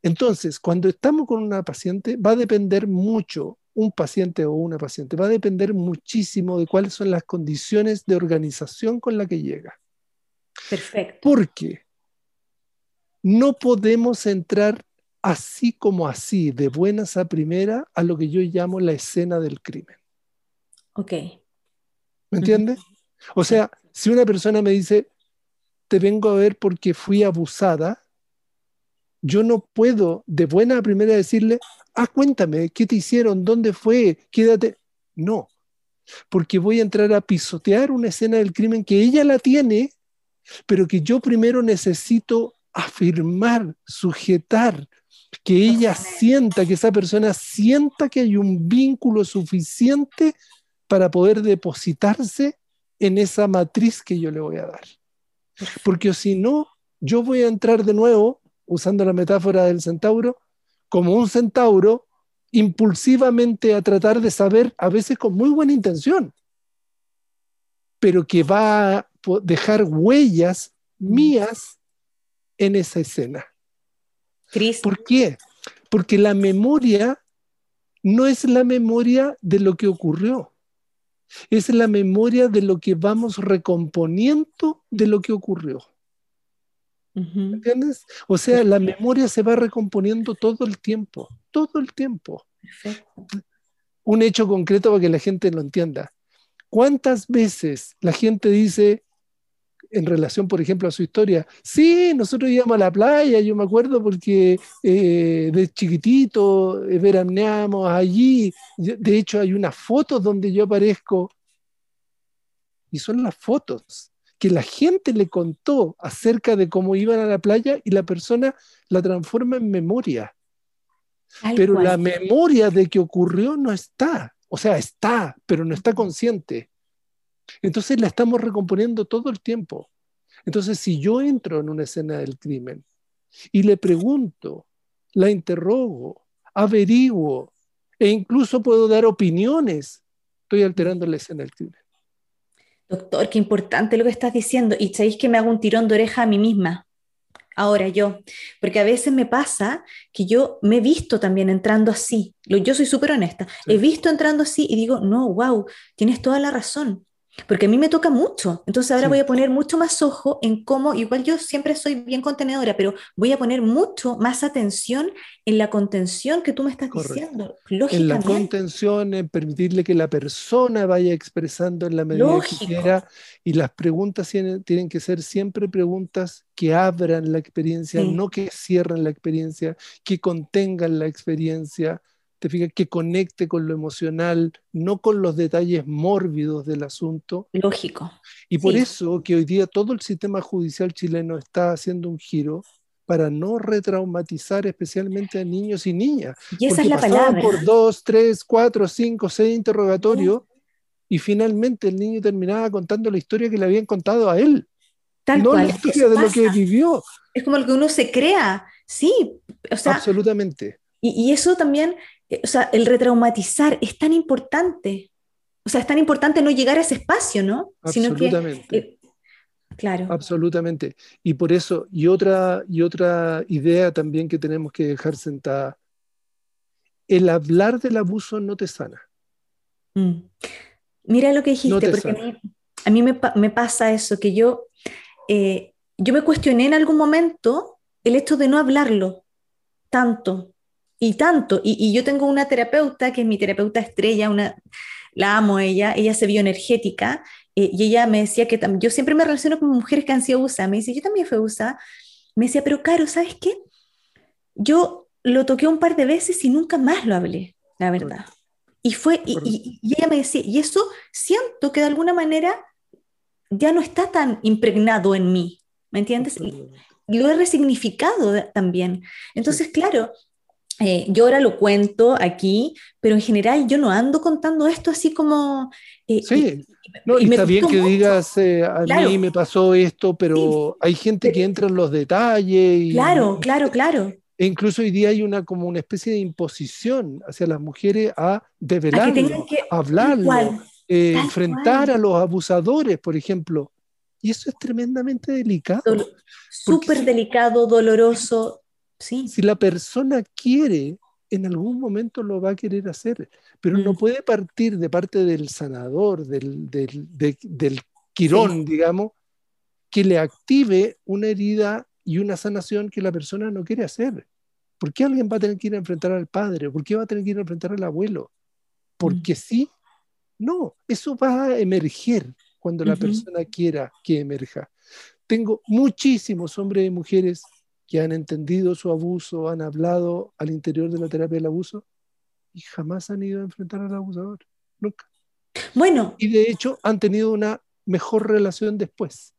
Entonces, cuando estamos con una paciente, va a depender mucho un paciente o una paciente. Va a depender muchísimo de cuáles son las condiciones de organización con la que llega. Perfecto. Porque no podemos entrar así como así, de buenas a primera, a lo que yo llamo la escena del crimen. Ok. ¿Me entiendes? O sea, si una persona me dice, te vengo a ver porque fui abusada, yo no puedo de buena a primera decirle, ah, cuéntame, ¿qué te hicieron? ¿Dónde fue? Quédate. No, porque voy a entrar a pisotear una escena del crimen que ella la tiene, pero que yo primero necesito afirmar, sujetar, que ella sienta, que esa persona sienta que hay un vínculo suficiente para poder depositarse en esa matriz que yo le voy a dar. Porque si no, yo voy a entrar de nuevo, usando la metáfora del centauro, como un centauro impulsivamente a tratar de saber, a veces con muy buena intención, pero que va a dejar huellas mías en esa escena. ¿Por qué? Porque la memoria no es la memoria de lo que ocurrió, es la memoria de lo que vamos recomponiendo de lo que ocurrió. ¿Entiendes? O sea, la memoria se va recomponiendo todo el tiempo, todo el tiempo. Un hecho concreto para que la gente lo entienda. ¿Cuántas veces la gente dice, en relación, por ejemplo, a su historia, sí, nosotros íbamos a la playa, yo me acuerdo porque eh, de chiquitito eh, veraneamos allí, de hecho hay unas fotos donde yo aparezco, y son las fotos, que la gente le contó acerca de cómo iban a la playa y la persona la transforma en memoria. pero la memoria de que ocurrió no está. O sea, está, pero no está consciente. Entonces la estamos recomponiendo todo el tiempo. Entonces, si yo entro en una escena del crimen y le pregunto, la interrogo, averiguo e incluso puedo dar opiniones, estoy alterando la escena del crimen. Doctor, qué importante lo que estás diciendo. Y sabéis que me hago un tirón de oreja a mí misma. Ahora yo, porque a veces me pasa que yo me he visto también entrando así. Yo soy súper honesta. He visto entrando así y digo, no, wow, tienes toda la razón porque a mí me toca mucho. Entonces ahora voy a poner mucho más ojo en cómo, igual yo siempre soy bien contenedora, pero voy a poner mucho más atención en la contención que tú me estás diciendo. En la contención, en permitirle que la persona vaya expresando en la medida que quiera. Y las preguntas tienen, que ser siempre preguntas que abran la experiencia, no que cierren la experiencia, que contengan la experiencia te fijas, que conecte con lo emocional, no con los detalles mórbidos del asunto. Lógico. Y por eso que hoy día todo el sistema judicial chileno está haciendo un giro para no retraumatizar especialmente a niños y niñas. Y esa es la palabra. por dos, tres, cuatro, cinco, seis interrogatorios y finalmente el niño terminaba contando la historia que le habían contado a él. Tal no cual. la historia de lo que vivió. Es como lo que uno se crea, sí. O sea, Absolutamente. Y, y eso también, o sea, el retraumatizar es tan importante. O sea, es tan importante no llegar a ese espacio, ¿no? Absolutamente. Sino que, eh, claro. Absolutamente. Y por eso, y otra, y otra idea también que tenemos que dejar sentada, el hablar del abuso no te sana. Mm. Mira lo que dijiste, No porque a mí, a mí me, pa- me pasa eso, que yo, eh, yo me cuestioné en algún momento el hecho de no hablarlo tanto y tanto. Y, y yo tengo una terapeuta, que es mi terapeuta estrella, una, la amo a ella, ella se bioenergética, eh, y ella me decía que yo siempre me relaciono con mujeres que han sido abusadas. Me dice, yo también fui abusada. Me decía, pero Caro, ¿sabes qué? Yo lo toqué un par de veces y nunca más lo hablé, la verdad. Y fue, y, y- y ella me decía, y eso siento que de alguna manera ya no está tan impregnado en mí, ¿me entiendes? Lo he resignificado también. Entonces, claro, eh, yo ahora lo cuento aquí, pero en general yo no ando contando esto así como... eh, Sí, y- no, y está bien que mucho. digas, eh, a Claro. mí me pasó esto, pero hay gente que entra en los detalles y, Claro, claro, claro. e incluso hoy día hay una como una especie de imposición hacia las mujeres a A que develarlo, tengan que... tal hablarlo, cual, tal enfrentar cual. a los abusadores, por ejemplo. Y eso es tremendamente delicado. Súper delicado, doloroso, sí. Si la persona quiere, en algún momento lo va a querer hacer, pero no Mm. puede partir de parte del sanador, del, del, de- del quirón, digamos, que le active una herida y una sanación que la persona no quiere hacer. ¿Por qué alguien va a tener que ir a enfrentar al padre? ¿Por qué va a tener que ir a enfrentar al abuelo? Porque sí. No, eso va a emerger cuando la persona quiera que emerja. Tengo muchísimos hombres y mujeres que han entendido su abuso, han hablado al interior de la terapia del abuso y jamás han ido a enfrentar al abusador. Nunca. Bueno, Y de hecho han tenido una mejor relación después.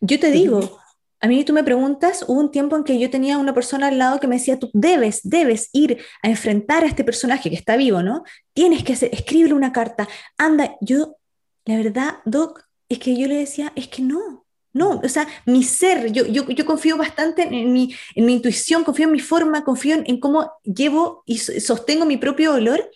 yo te digo, a mí tú me preguntas, hubo un tiempo en que yo tenía una persona al lado que me decía, tú debes, debes ir a enfrentar a este personaje que está vivo, ¿no? Tienes que hacer, escríbele una carta, anda, yo, la verdad, Doc, es que yo le decía, es que no, no, o sea, mi ser, yo, yo, yo confío bastante en, mi, en mi intuición, confío en mi forma, confío en, en cómo llevo y so- sostengo mi propio olor,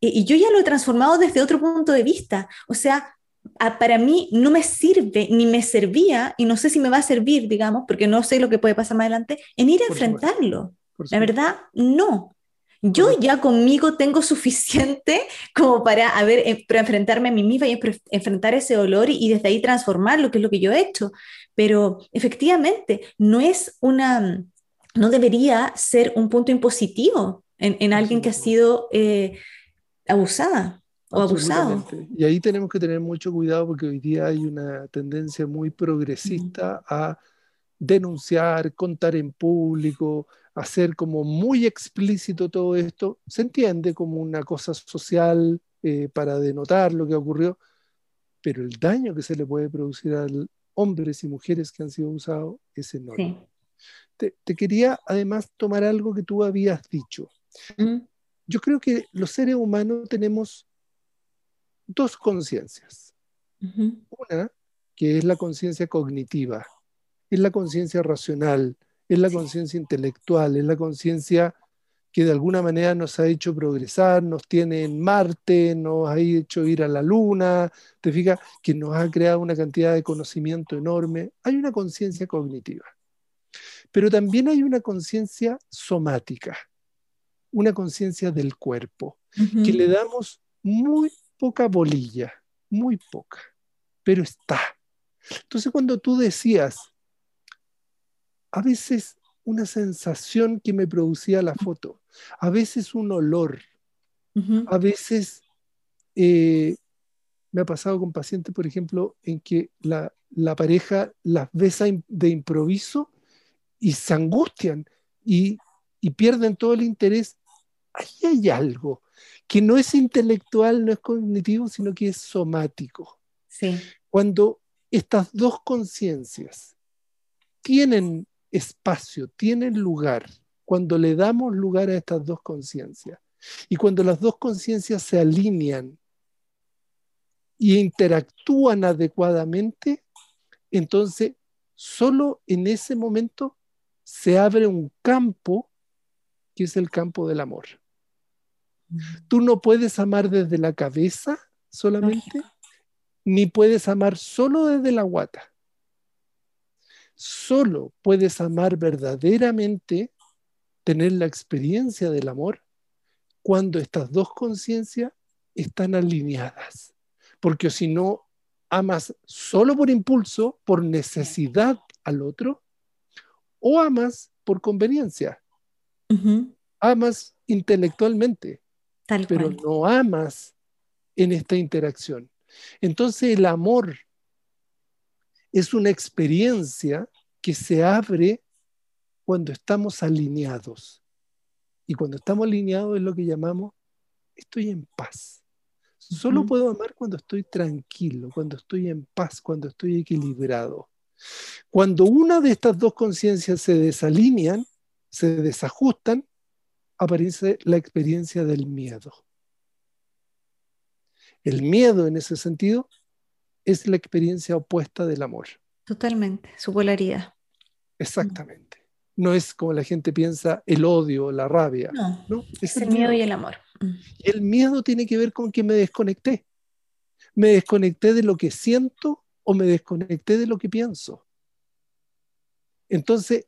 y, y yo ya lo he transformado desde otro punto de vista, o sea, a- para mí no me sirve ni me servía, y no sé si me va a servir, digamos, porque no sé lo que puede pasar más adelante, en ir a Por enfrentarlo. La verdad, no. Yo ya conmigo tengo suficiente como para, a ver, eh, para enfrentarme a mí misma y enfre- enfrentar ese dolor y, y desde ahí transformarlo, que es lo que yo he hecho. Pero efectivamente, no es una, no debería ser un punto impositivo en, en alguien que ha sido eh, abusada o abusado. Y ahí tenemos que tener mucho cuidado porque hoy día hay una tendencia muy progresista a denunciar, contar en público, hacer como muy explícito todo esto. Se entiende como una cosa social eh, para denotar lo que ocurrió, pero el daño que se le puede producir a hombres y mujeres que han sido abusados es enorme. Sí. Te, te quería además tomar algo que tú habías dicho. Mm, Yo creo que los seres humanos tenemos dos conciencias. Una, que es la conciencia cognitiva, es la conciencia racional, es la conciencia intelectual, es la conciencia que de alguna manera nos ha hecho progresar, nos tiene en Marte, nos ha hecho ir a la Luna, te fijas, que nos ha creado una cantidad de conocimiento enorme. Hay una conciencia cognitiva, pero también hay una conciencia somática, una conciencia del cuerpo, que le damos muy poca bolilla, muy poca, pero está. Entonces cuando tú decías, a veces una sensación que me producía la foto, a veces un olor, a veces eh, me ha pasado con pacientes, por ejemplo, en que la, la pareja las besa de improviso y se angustian y, y pierden todo el interés ahí hay algo que no es intelectual, no es cognitivo, sino que es somático. Sí. Cuando estas dos conciencias tienen espacio, tienen lugar, cuando le damos lugar a estas dos conciencias y cuando las dos conciencias se alinean y interactúan adecuadamente, entonces solo en ese momento se abre un campo que es el campo del amor. Tú no puedes amar desde la cabeza solamente, ni puedes amar solo desde la guata. Solo puedes amar verdaderamente, tener la experiencia del amor, cuando estas dos conciencias están alineadas. Porque si no, amas solo por impulso, por necesidad al otro, o amas por conveniencia. Amas intelectualmente, pero no amas en esta interacción. Entonces el amor es una experiencia que se abre cuando estamos alineados. Y cuando estamos alineados es lo que llamamos estoy en paz. Solo puedo amar cuando estoy tranquilo, cuando estoy en paz, cuando estoy equilibrado. Cuando una de estas dos conciencias se desalinean, se desajustan, aparece la experiencia del miedo. El miedo en ese sentido es la experiencia opuesta del amor. Totalmente, su polaridad. Exactamente. No es como la gente piensa el odio, la rabia. No, es, el, miedo, y el amor. Y el miedo tiene que ver con que me desconecté. Me desconecté de lo que siento o me desconecté de lo que pienso. Entonces,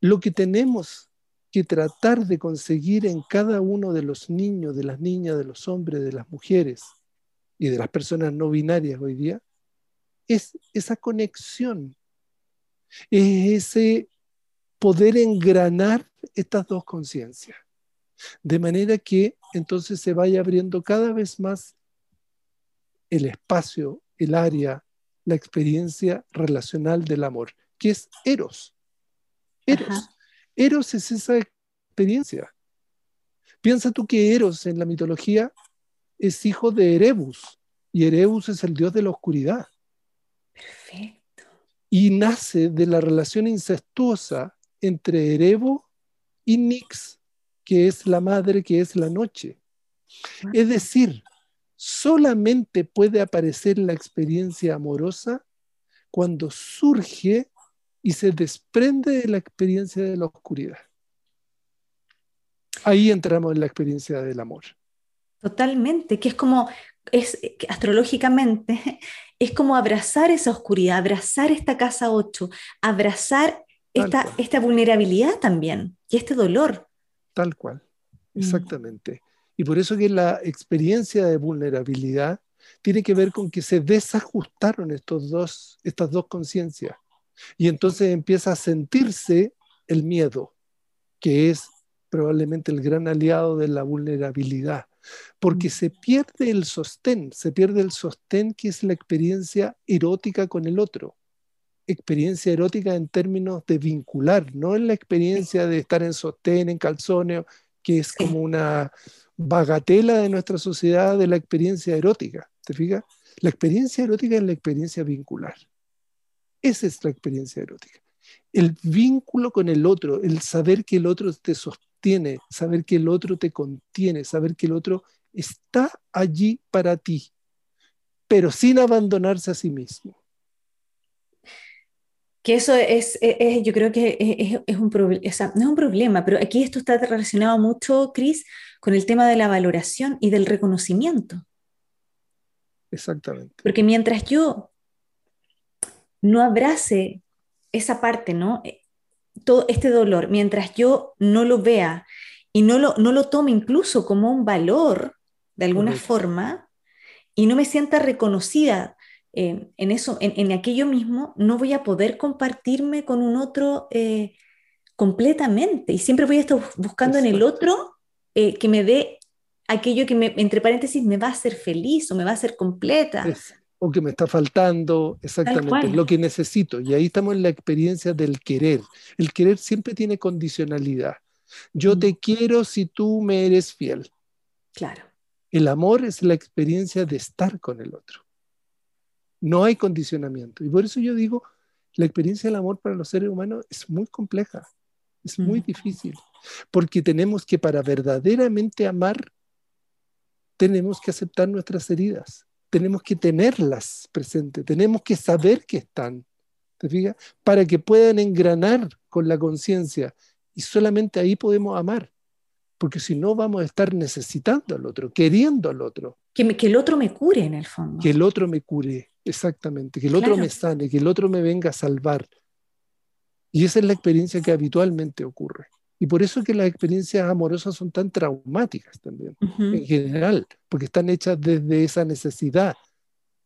lo que tenemos que tratar de conseguir en cada uno de los niños, de las niñas, de los hombres, de las mujeres y de las personas no binarias hoy día, es esa conexión, es ese poder engranar estas dos conciencias, de manera que entonces se vaya abriendo cada vez más el espacio, el área, la experiencia relacional del amor, que es Eros. Eros. Eros es esa experiencia. Piensa tú que Eros en la mitología es hijo de Erebus y Erebus es el dios de la oscuridad. Perfecto. Y nace de la relación incestuosa entre Erebo y Nix, que es la madre, que es la noche. Es decir, solamente puede aparecer la experiencia amorosa cuando surge y se desprende de la experiencia de la oscuridad. Ahí entramos en la experiencia del amor. Totalmente, que es como, es astrológicamente, es como abrazar esa oscuridad, abrazar esta casa 8, abrazar esta, esta, vulnerabilidad también y este dolor. Tal cual, mm. exactamente. Y por eso que la experiencia de vulnerabilidad tiene que ver con que se desajustaron estos dos, estas dos conciencias. Y entonces empieza a sentirse el miedo, que es probablemente el gran aliado de la vulnerabilidad, porque mm. se pierde el sostén, se pierde el sostén que es la experiencia erótica con el otro. Experiencia erótica en términos de vincular, no en la experiencia de estar en sostén, en calzoneo, que es como una bagatela de nuestra sociedad de la experiencia erótica. ¿Te fijas? La experiencia erótica es la experiencia vincular. Esa es la experiencia erótica. El vínculo con el otro, el saber que el otro te sostiene, saber que el otro te contiene, saber que el otro está allí para ti, pero sin abandonarse a sí mismo. Que eso es, yo creo que es, un problema, no es un problema, pero aquí esto está relacionado mucho, Cris, con el tema de la valoración y del reconocimiento. Exactamente. Porque mientras yo no abrace esa parte, ¿no? Eh, todo este dolor, mientras yo no lo vea y no lo, no lo tome incluso como un valor de alguna forma y no me sienta reconocida eh, en eso, en, aquello mismo, no voy a poder compartirme con un otro eh, completamente. Y siempre voy a estar buscando en el otro que me dé aquello que me, entre paréntesis me va a hacer feliz o me va a hacer completa o que me está faltando, exactamente, lo que necesito. Y ahí estamos en la experiencia del querer. El querer siempre tiene condicionalidad. Yo te quiero si tú me eres fiel. Claro. El amor es la experiencia de estar con el otro. No hay condicionamiento. Y por eso yo digo, la experiencia del amor para los seres humanos es muy compleja, es muy difícil, porque tenemos que para verdaderamente amar, tenemos que aceptar nuestras heridas, tenemos que tenerlas presentes, tenemos que saber que están, ¿te fijas? Para que puedan engranar con la conciencia y solamente ahí podemos amar, porque si no vamos a estar necesitando al otro, queriendo al otro. Que, que el otro me cure en el fondo. Que el otro me cure, exactamente, que el otro me sane, que el otro me venga a salvar. Y esa es la experiencia que habitualmente ocurre. Y por eso es que las experiencias amorosas son tan traumáticas también, en general, porque están hechas desde esa necesidad,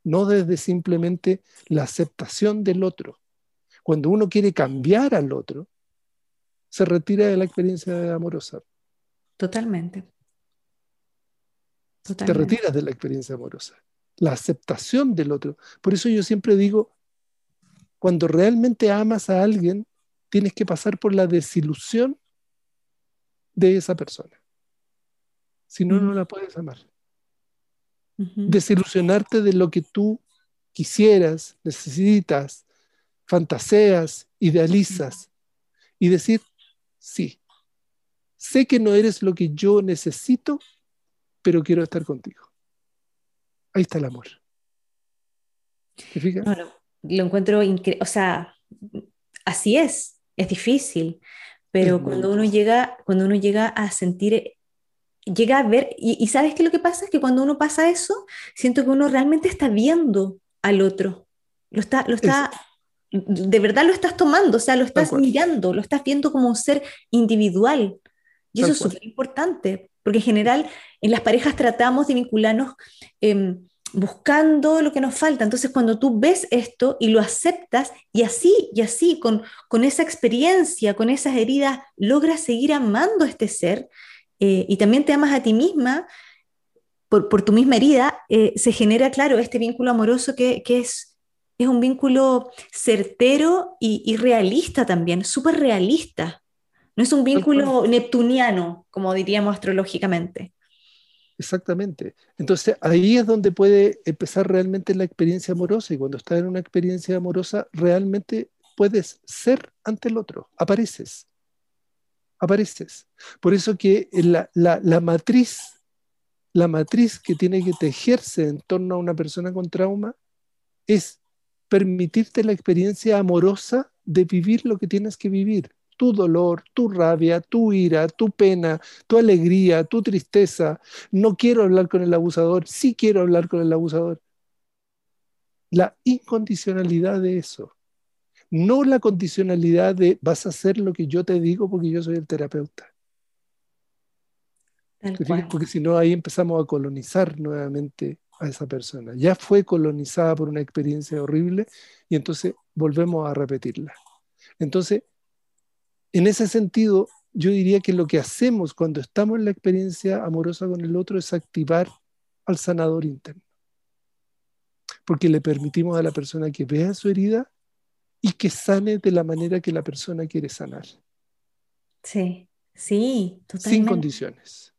no desde simplemente la aceptación del otro. Cuando uno quiere cambiar al otro, se retira de la experiencia amorosa. Totalmente. Te retiras de la experiencia amorosa. La aceptación del otro. Por eso yo siempre digo, cuando realmente amas a alguien, tienes que pasar por la desilusión de esa persona. Si no, no la puedes amar. Desilusionarte de lo que tú quisieras, necesitas, fantaseas, idealizas y decir, sí, sé que no eres lo que yo necesito, pero quiero estar contigo. Ahí está el amor. ¿Te fijas? lo encuentro increíble, o sea, así es, es difícil, pero cuando uno llega, cuando uno llega a sentir, llega a ver, y, sabes que lo que pasa es que cuando uno pasa eso, siento que uno realmente está viendo al otro, lo está, lo está, de verdad lo estás tomando, o sea, lo estás mirando, lo estás viendo como un ser individual, y eso es súper importante, porque en general en las parejas tratamos de vincularnos em, buscando lo que nos falta. Entonces, cuando tú ves esto y lo aceptas, y así, y así, con, con esa experiencia, con esas heridas, logras seguir amando a este ser eh, y también te amas a ti misma por, por tu misma herida, eh, se genera, claro, este vínculo amoroso que, que es, es un vínculo certero y, y realista también, súper realista. No es un vínculo neptuniano, como diríamos astrológicamente. Exactamente. Entonces ahí es donde puede empezar realmente la experiencia amorosa y cuando estás en una experiencia amorosa realmente puedes ser ante el otro, apareces, apareces. Por eso que la, la matriz, la matriz que tiene que tejerse en torno a una persona con trauma es permitirte la experiencia amorosa de vivir lo que tienes que vivir tu dolor, tu rabia, tu ira, tu pena, tu alegría, tu tristeza. No quiero hablar con el abusador, sí quiero hablar con el abusador. La incondicionalidad de eso. No la condicionalidad de vas a hacer lo que yo te digo porque yo soy el terapeuta. Porque si no, ahí empezamos a colonizar nuevamente a esa persona. Ya fue colonizada por una experiencia horrible y entonces volvemos a repetirla. Entonces, en ese sentido, yo diría que lo que hacemos cuando estamos en la experiencia amorosa con el otro es activar al sanador interno. Porque le permitimos a la persona que vea su herida y que sane de la manera que la persona quiere sanar. Sí, sí, totalmente. Sin condiciones.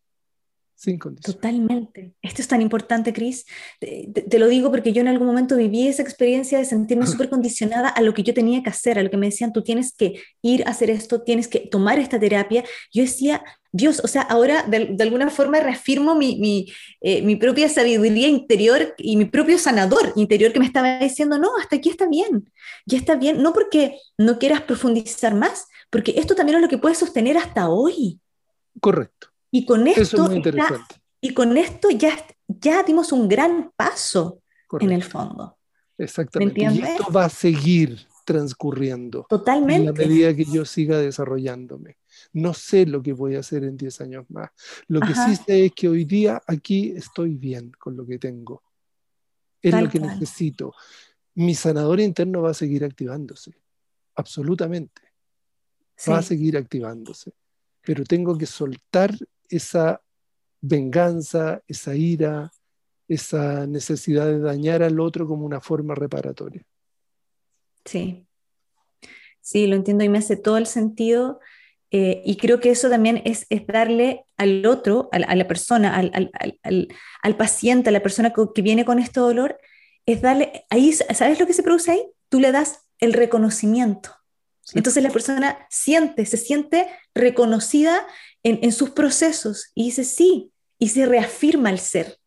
Totalmente. Esto es tan importante, Cris. Te, lo digo porque yo en algún momento viví esa experiencia de sentirme súper condicionada a lo que yo tenía que hacer, a lo que me decían, tú tienes que ir a hacer esto, tienes que tomar esta terapia. Yo decía, Dios, o sea, ahora de, alguna forma reafirmo mi, mi, eh, mi, propia sabiduría interior y mi propio sanador interior que me estaba diciendo, no, hasta aquí está bien, ya está bien, no porque no quieras profundizar más, porque esto también es lo que puedes sostener hasta hoy. Correcto. Y con esto, y con esto ya, ya dimos un gran paso en el fondo. Exactamente. Y esto va a seguir transcurriendo. Totalmente. A medida que yo siga desarrollándome. No sé lo que voy a hacer en 10 años más. Lo que sí sé es que hoy día aquí estoy bien con lo que tengo. Es lo que necesito. Mi sanador interno va a seguir activándose. Absolutamente. Va a seguir activándose. Pero tengo que soltar esa venganza, esa ira, esa necesidad de dañar al otro como una forma reparatoria. Sí, sí, lo entiendo y me hace todo el sentido. eh, y creo que eso también es, es darle al otro, a, la persona, al, al, al, al, paciente, a la persona que viene con este dolor, es darle, ahí, ¿sabes lo que se produce ahí? Tú le das el reconocimiento. Entonces la persona siente, se siente reconocida en, en, sus procesos y dice sí, y se reafirma el ser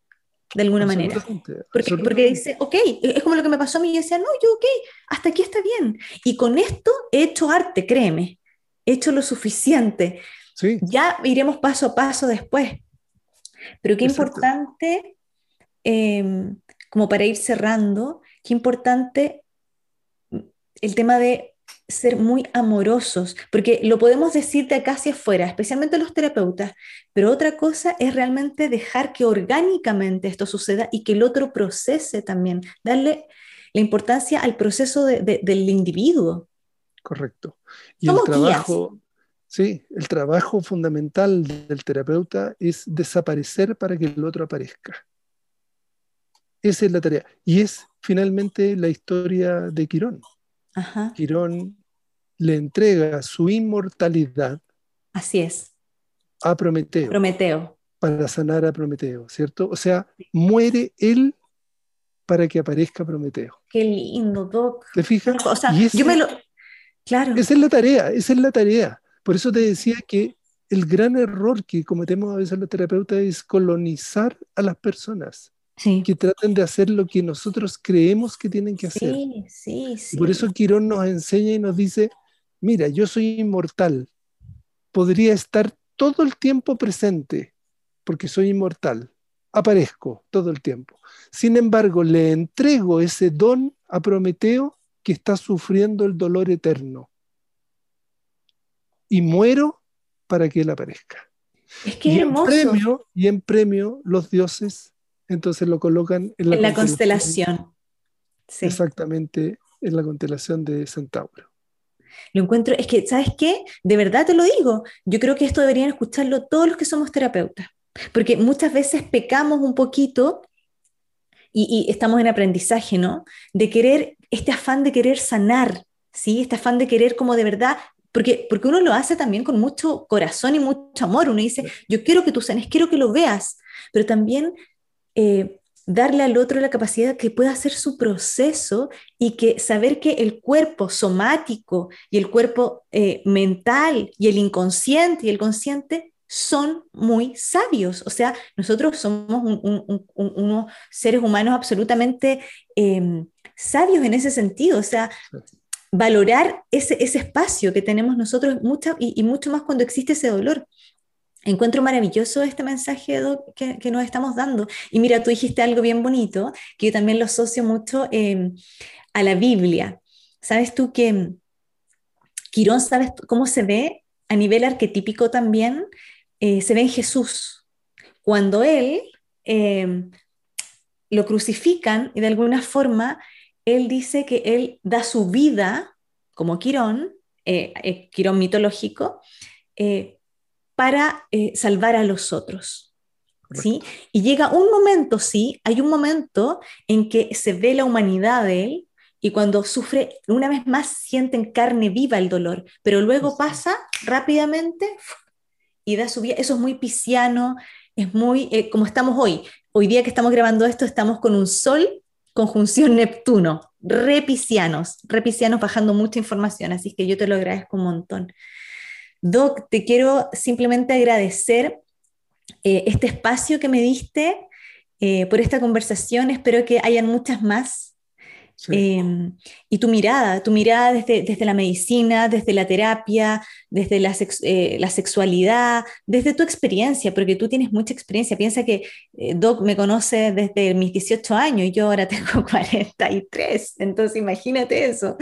de alguna manera. Porque, porque, dice, ok, es como lo que me pasó a mí, y decía, no, yo ok, hasta aquí está bien. Y con esto he hecho arte, créeme, he hecho lo suficiente. Sí. Ya iremos paso a paso después. Pero qué importante, eh, como para ir cerrando, qué importante el tema de ser muy amorosos, porque lo podemos decir de acá hacia afuera, especialmente los terapeutas, pero otra cosa es realmente dejar que orgánicamente esto suceda y que el otro procese también, darle la importancia al proceso de, de, del individuo. Correcto. Y el trabajo, sí, el trabajo fundamental del terapeuta es desaparecer para que el otro aparezca. Esa es la tarea. Y es finalmente la historia de Quirón. Quirón le entrega su inmortalidad. Así es. A Prometeo. Prometeo. Para sanar a Prometeo, ¿cierto? O sea, muere él para que aparezca Prometeo. Qué lindo, Doc. ¿Te fijas? O sea, yo me lo. Claro. Esa es la tarea, esa es la tarea. Por eso te decía que el gran error que cometemos a veces los terapeutas es colonizar a las personas que traten de hacer lo que nosotros creemos que tienen que hacer. Sí, sí, por eso Quirón nos enseña y nos dice, mira, yo soy inmortal, podría estar todo el tiempo presente, porque soy inmortal, aparezco todo el tiempo. Sin embargo, le entrego ese don a Prometeo que está sufriendo el dolor eterno. Y muero para que él aparezca. Es que y, en premio, y en premio los dioses entonces lo colocan en la, constelación. Exactamente, en la constelación de Centauro. Lo encuentro, es que, ¿sabes qué? De verdad te lo digo, yo creo que esto deberían escucharlo todos los que somos terapeutas, porque muchas veces pecamos un poquito y, y estamos en aprendizaje, ¿no? De querer, este afán de querer sanar, ¿sí? Este afán de querer como de verdad porque, porque, uno lo hace también con mucho corazón y mucho amor. Uno dice, yo quiero que tú sanes, quiero que lo veas, pero también eh, darle al otro la capacidad que pueda hacer su proceso y que saber que el cuerpo somático y el cuerpo eh, mental y el inconsciente y el consciente son muy sabios. O sea, nosotros somos unos seres humanos absolutamente em, sabios en ese sentido. O sea, valorar ese, espacio que tenemos nosotros mucho, y, y, mucho más cuando existe ese dolor. Encuentro maravilloso este mensaje que, nos estamos dando. Y mira, tú dijiste algo bien bonito, que yo también lo asocio mucho em, a la Biblia. ¿Sabes tú que Quirón, sabes cómo se ve a nivel arquetípico también? Eh, se ve en Jesús. Cuando él em, lo crucifican y de alguna forma él dice que él da su vida como Quirón, eh, eh, Quirón mitológico, para eh, salvar a los otros. ¿sí? Y llega un momento, sí, hay un momento en que se ve la humanidad de él y cuando sufre, una vez más siente en carne viva el dolor, pero luego pasa rápidamente y da su vida. Eso es muy pisciano, es muy, eh, como estamos hoy. Hoy día que estamos grabando esto, estamos con un sol conjunción Neptuno, repicianos, repicianos bajando mucha información, así que yo te lo agradezco un montón. Doc, te quiero simplemente agradecer eh, este espacio que me diste eh, por esta conversación. Espero que hayan muchas más. Em, y tu mirada, tu mirada desde, desde, la medicina, desde la terapia, desde la, eh, la, sexualidad, desde tu experiencia, porque tú tienes mucha experiencia. Piensa que Doc me conoce desde mis 18 años y yo ahora tengo 43, entonces imagínate eso.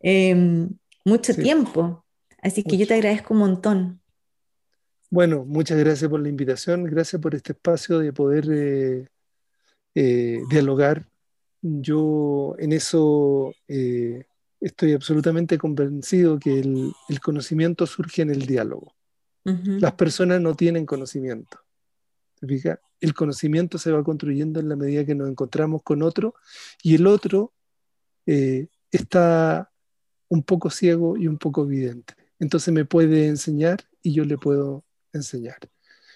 Em, mucho tiempo. Así que yo te agradezco un montón. Bueno, muchas gracias por la invitación, gracias por este espacio de poder eh, eh, dialogar. Yo en eso eh, estoy absolutamente convencido que el, conocimiento surge en el diálogo. Las personas no tienen conocimiento. El conocimiento se va construyendo en la medida que nos encontramos con otro y el otro está un poco ciego y un poco evidente entonces me puede enseñar y yo le puedo enseñar.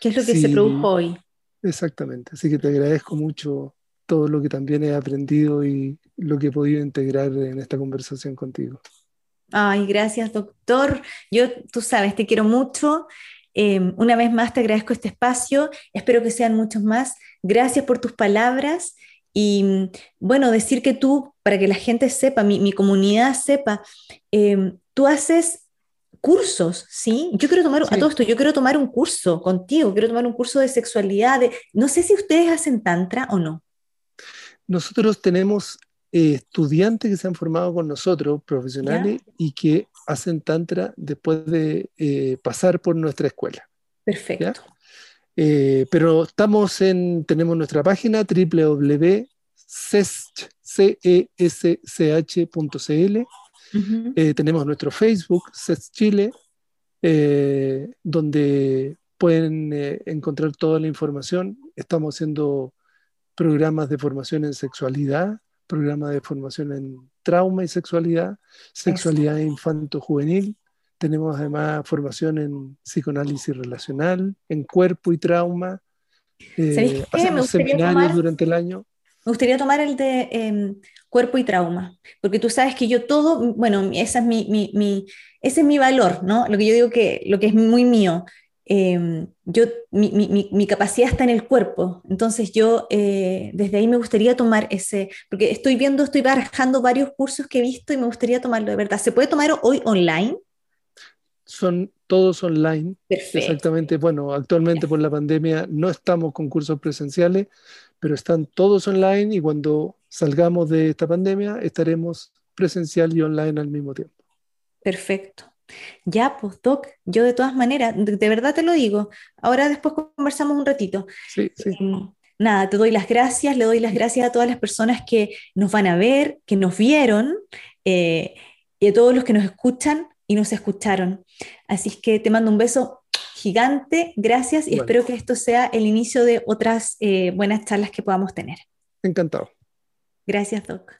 ¿Qué es lo que se produjo hoy? Exactamente, así que te agradezco mucho todo lo que también he aprendido y lo que he podido integrar en esta conversación contigo. Ay, gracias, doctor. Yo, tú sabes, te quiero mucho. Em, una vez más te agradezco este espacio. Espero que sean muchos más. Gracias por tus palabras. Y bueno, decir que tú, para que la gente sepa, mi, comunidad sepa, em, tú haces cursos, ¿sí? Yo quiero tomar, a todo esto, yo quiero tomar un curso contigo, quiero tomar un curso de sexualidad. no sé si ustedes hacen tantra o no. Nosotros tenemos eh, estudiantes que se han formado con nosotros, profesionales, y que hacen tantra después de eh, pasar por nuestra escuela. Perfecto. Eh, pero estamos en, tenemos nuestra página www.cesch.cl, tenemos nuestro Facebook, CES Chile, donde pueden encontrar toda la información. Estamos haciendo programas de formación en sexualidad, programas de formación en trauma y sexualidad, sexualidad infanto-juvenil. Tenemos además formación en psicoanálisis relacional, en cuerpo y trauma. Eh, hacemos seminarios durante el año. Me gustaría tomar el de em, cuerpo y trauma, porque tú sabes que yo todo, bueno, esa es mi, mi, mi, ese es mi valor, ¿no? Lo que yo digo que lo que es muy mío. Em, yo, mi, capacidad está en el cuerpo, entonces yo eh, desde ahí me gustaría tomar ese, porque estoy viendo, estoy barajando varios cursos que he visto y me gustaría tomarlo de verdad. ¿Se puede tomar hoy online? Son todos online. Exactamente. Bueno, actualmente por la pandemia no estamos con cursos presenciales, pero están todos online y cuando salgamos de esta pandemia estaremos presencial y online al mismo tiempo. Perfecto. Ya, pues, Doc, yo de todas maneras, de, verdad te lo digo. Ahora después conversamos un ratito. Sí, sí. Em, nada, te doy las gracias, le doy las gracias a todas las personas que nos van a ver, que nos vieron, eh, y a todos los que nos escuchan y nos escucharon. Así que te mando un beso gigante, gracias, y espero que esto sea el inicio de otras eh, buenas charlas que podamos tener. Encantado. Gracias, Doc.